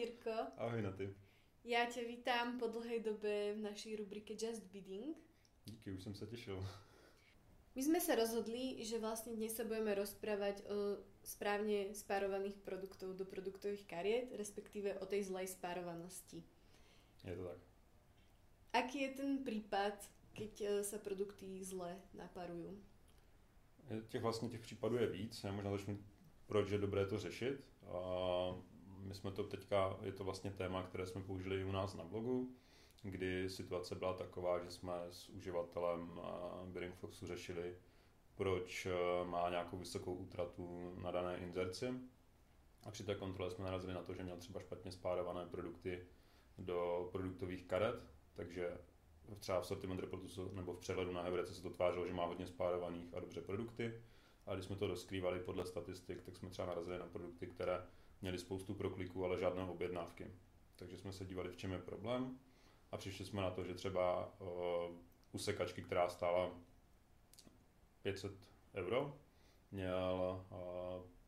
Jirko. Ahoj na ty. Já tě vítám po dlhé době v naší rubrike Just Bidding. Díky, už jsem se těšil. My jsme se rozhodli, že vlastně dnes se budeme rozprávať o správně spárovaných produktov do produktových kariet, respektive o tej zlej spárovanosti. Je to tak. Aký je ten případ, keď eh, se produkty zle naparují? Těch vlastně těch případů je víc. Já možná začnu, proč je dobré to řešit. A my jsme to teďka, je to vlastně téma, které jsme použili u nás na blogu, kdy situace byla taková, že jsme s uživatelem Bidding Foxu řešili, proč eh, má nějakou vysokou útratu na dané inzerci. A při té kontrole jsme narazili na to, že měl třeba špatně spárované produkty do produktových karet, takže třeba v sortiment reportu nebo v přehledu na Heurece se to tvářilo, že má hodně spárovaných a dobře produkty. A když jsme to rozkrývali podle statistik, tak jsme třeba narazili na produkty, které měli spoustu prokliků, ale žádné objednávky. Takže jsme se dívali, v čem je problém. A přišli jsme na to, že třeba uh, u sekačky, která stála 500 euro, měl uh,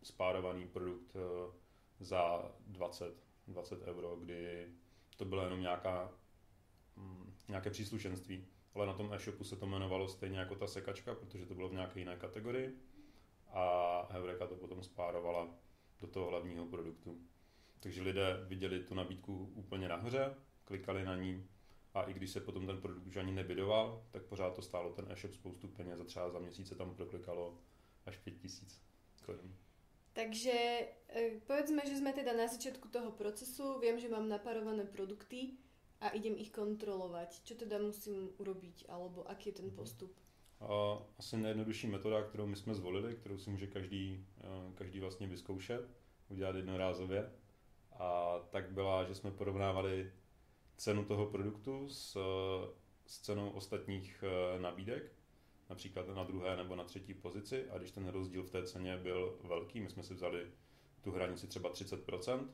spárovaný produkt uh, za 20, 20 euro, kdy to byla jenom nějaká Mm, nějaké příslušenství. Ale na tom e-shopu se to jmenovalo stejně jako ta sekačka, protože to bylo v nějaké jiné kategorii. A Heureka to potom spárovala do toho hlavního produktu. Takže lidé viděli tu nabídku úplně nahoře, klikali na ní a i když se potom ten produkt už ani nebydoval, tak pořád to stálo ten e-shop spoustu peněz a třeba za měsíc se tam proklikalo až 5000 korun. Takže eh, povedzme, že jsme teda na začátku toho procesu, vím, že mám naparované produkty, a idem ich kontrolovat. Co teda musím urobiť, alebo aký je ten mhm. Postup? Asi nejjednodušší metoda, kterou my jsme zvolili, kterou si může každý, každý vlastně vyzkoušet, udělat jednorázově, a tak byla, že jsme porovnávali cenu toho produktu s, s cenou ostatních e, nabídek, například na druhé nebo na třetí pozici a když ten rozdíl v té ceně byl velký, my jsme si vzali tu hranici třeba 30%,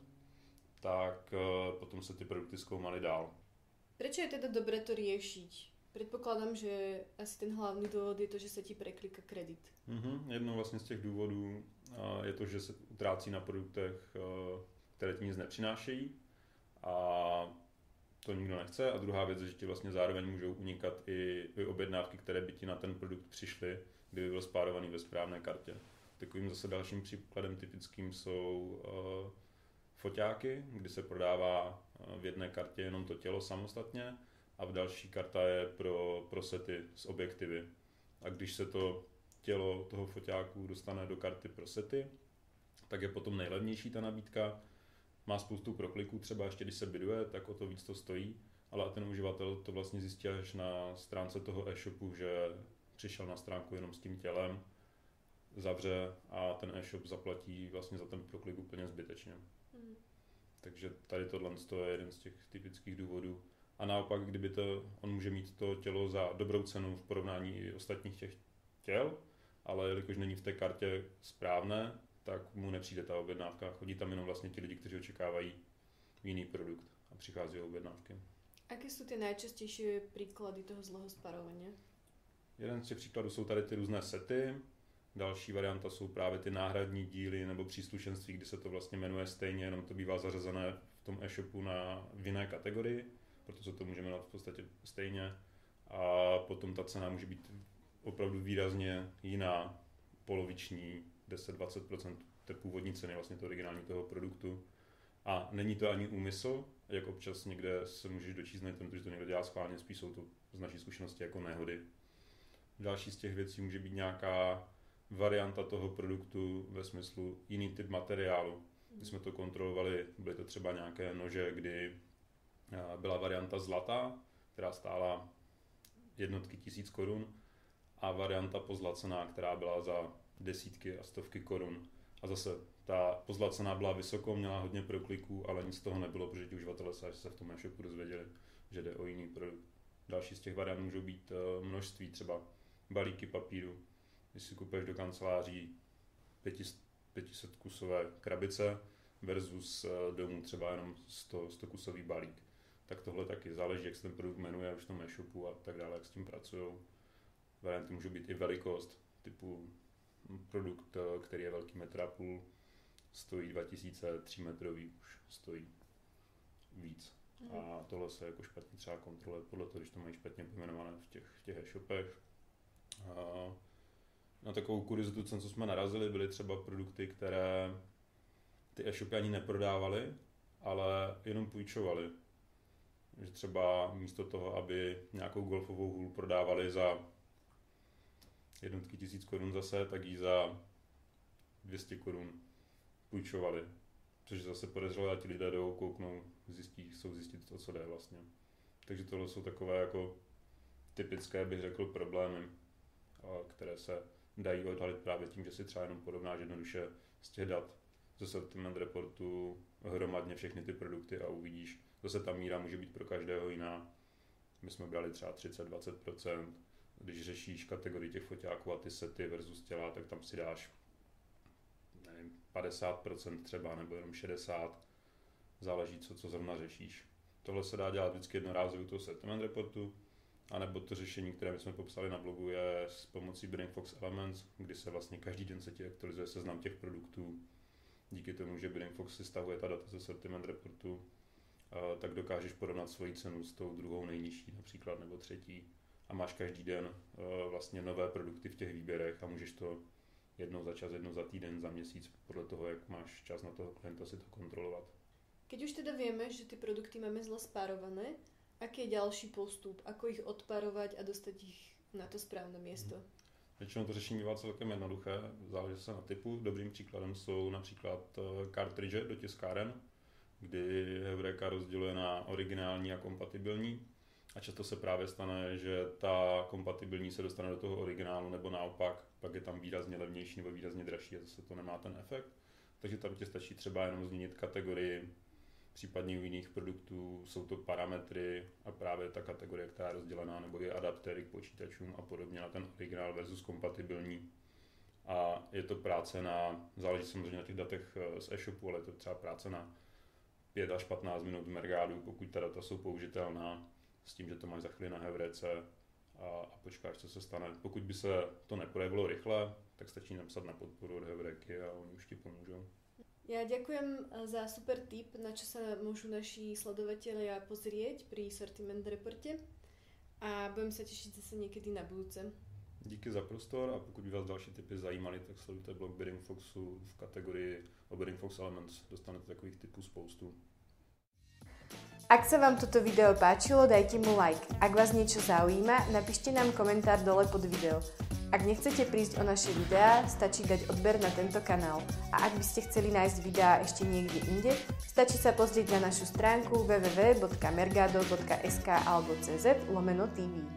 tak eh, potom se ty produkty zkoumaly dál. Proč je teda dobré to řešit? Předpokládám, že asi ten hlavní důvod je to, že se ti preklika kredit. Mm-hmm. Jednou vlastně z těch důvodů eh, je to, že se utrácí na produktech, eh, které ti nic nepřinášejí a to nikdo nechce. A druhá věc je, že ti vlastně zároveň můžou unikat i, i objednávky, které by ti na ten produkt přišly, kdyby byl spárovaný ve správné kartě. Takovým zase dalším příkladem typickým jsou uh, foťáky, kdy se prodává eh, v jedné kartě jenom to tělo samostatně a v další karta je pro, pro sety s objektivy. A když se to tělo toho foťáku dostane do karty pro sety, tak je potom nejlevnější ta nabídka. Má spoustu prokliků, třeba ještě když se byduje, tak o to víc to stojí, ale ten uživatel to vlastně zjistí až na stránce toho e-shopu, že přišel na stránku jenom s tím tělem, zavře a ten e-shop zaplatí vlastně za ten proklik úplně zbytečně. Mm. Takže tady tohle je jeden z těch typických důvodů. A naopak, kdyby to, on může mít to tělo za dobrou cenu v porovnání i ostatních těch těl, ale jelikož není v té kartě správné, tak mu nepřijde ta objednávka. Chodí tam jenom vlastně ti lidi, kteří očekávají jiný produkt a přichází o objednávky. Jaké jsou ty nejčastější příklady toho zlého sparování? Jeden z těch příkladů jsou tady ty různé sety, Další varianta jsou právě ty náhradní díly nebo příslušenství, kdy se to vlastně jmenuje stejně, jenom to bývá zařazené v tom e-shopu na v jiné kategorii, protože to může jmenovat v podstatě stejně. A potom ta cena může být opravdu výrazně jiná, poloviční, 10-20% té původní ceny, vlastně to originální toho produktu. A není to ani úmysl, jak občas někde se můžeš dočíst na internetu, že to někdo dělá schválně, spíš jsou to z naší zkušenosti jako nehody. Další z těch věcí může být nějaká varianta toho produktu ve smyslu jiný typ materiálu. Když jsme to kontrolovali, byly to třeba nějaké nože, kdy byla varianta zlata, která stála jednotky tisíc korun a varianta pozlacená, která byla za desítky a stovky korun. A zase ta pozlacená byla vysoko, měla hodně prokliků, ale nic z toho nebylo, protože ti uživatelé se, v tom e-shopu dozvěděli, že jde o jiný produkt. Další z těch variant můžou být e, množství, třeba balíky papíru, když si kupuješ do kanceláří 500 kusové krabice versus eh, domů třeba jenom 100, 100 kusový balík. Tak tohle taky záleží, jak se ten produkt jmenuje už v tom e-shopu a tak dále, jak s tím pracují. Varianty můžou být i velikost, typu produkt, který je velký metr a půl, stojí 2000, 3 metrový už stojí víc. Mm. A tohle se jako špatně třeba kontroluje podle toho, když to mají špatně pojmenované v těch, v těch e-shopech. A na takovou kuriozitu, co jsme narazili, byly třeba produkty, které ty e-shopy ani neprodávaly, ale jenom půjčovali. Že třeba místo toho, aby nějakou golfovou hůl prodávali za jednotky tisíc korun zase, tak ji za 200 korun půjčovali. Což zase podezřelé, ti lidé jdou, kouknou, zjistí, jsou zjistit to, co jde vlastně. Takže tohle jsou takové jako typické, bych řekl, problémy, které se dají odhalit právě tím, že si třeba jenom porovnáš jednoduše z těch dat ze sortiment reportu hromadně všechny ty produkty a uvidíš, zase ta míra může být pro každého jiná. My jsme brali třeba 30-20%, když řešíš kategorii těch foťáků a ty sety versus těla, tak tam si dáš nevím, 50% třeba, nebo jenom 60%, záleží, co, co zrovna řešíš. Tohle se dá dělat vždycky jednorázově u toho sentiment reportu, anebo to řešení, které my jsme popsali na blogu, je s pomocí Brainfox Elements, kdy se vlastně každý den se ti aktualizuje seznam těch produktů. Díky tomu, že Brainfox si stavuje ta data ze sortiment reportu, tak dokážeš porovnat svoji cenu s tou druhou nejnižší například nebo třetí a máš každý den vlastně nové produkty v těch výběrech a můžeš to jednou za čas, jednou za týden, za měsíc, podle toho, jak máš čas na toho klienta si to kontrolovat. Keď už teda vieme, že ty produkty máme zle spárované, aký je ďalší postup? Ako ich odparovať a dostať ich na to správné místo? Hmm. Většinou to řešení bývá celkem jednoduché, záleží se na typu. Dobrým příkladem jsou například eh, cartridge do tiskáren, kdy Heureka rozděluje na originální a kompatibilní. A často se právě stane, že ta kompatibilní se dostane do toho originálu, nebo naopak, pak je tam výrazně levnější nebo výrazně dražší a zase to nemá ten efekt. Takže tam ti stačí třeba jenom změnit kategorii případně u jiných produktů jsou to parametry a právě ta kategorie, která je rozdělená, nebo je adaptéry k počítačům a podobně na ten originál versus kompatibilní. A je to práce na, záleží samozřejmě na těch datech eh, z e-shopu, ale je to třeba práce na 5 až 15 minut v Mergádu, pokud ta data jsou použitelná, s tím, že to máš za chvíli na Hevrece a, a počkáš, co se stane. Pokud by se to neprojevilo rychle, tak stačí napsat na podporu od Hevreky a oni už ti pomůžou. Ja ďakujem eh, za super tip, na čo sa môžu naši sledovatelia pozrieť pri sortiment reporte a budem sa tešiť zase niekedy na budúce. Díky za prostor a pokud by vás další typy zajímaly, tak sledujte blog Bidding Foxu v kategorii o Bidding Fox Elements. Dostanete takových typů spoustu. Ak sa vám toto video páčilo, dajte mu like. Ak vás niečo zaujíma, napíšte nám komentár dole pod video. Ak nechcete prísť o naše videá, stačí dať odber na tento kanál. A ak by ste chceli nájsť videá ešte niekde inde, stačí sa pozrieť na našu stránku www.mergado.sk alebo cz lomeno TV.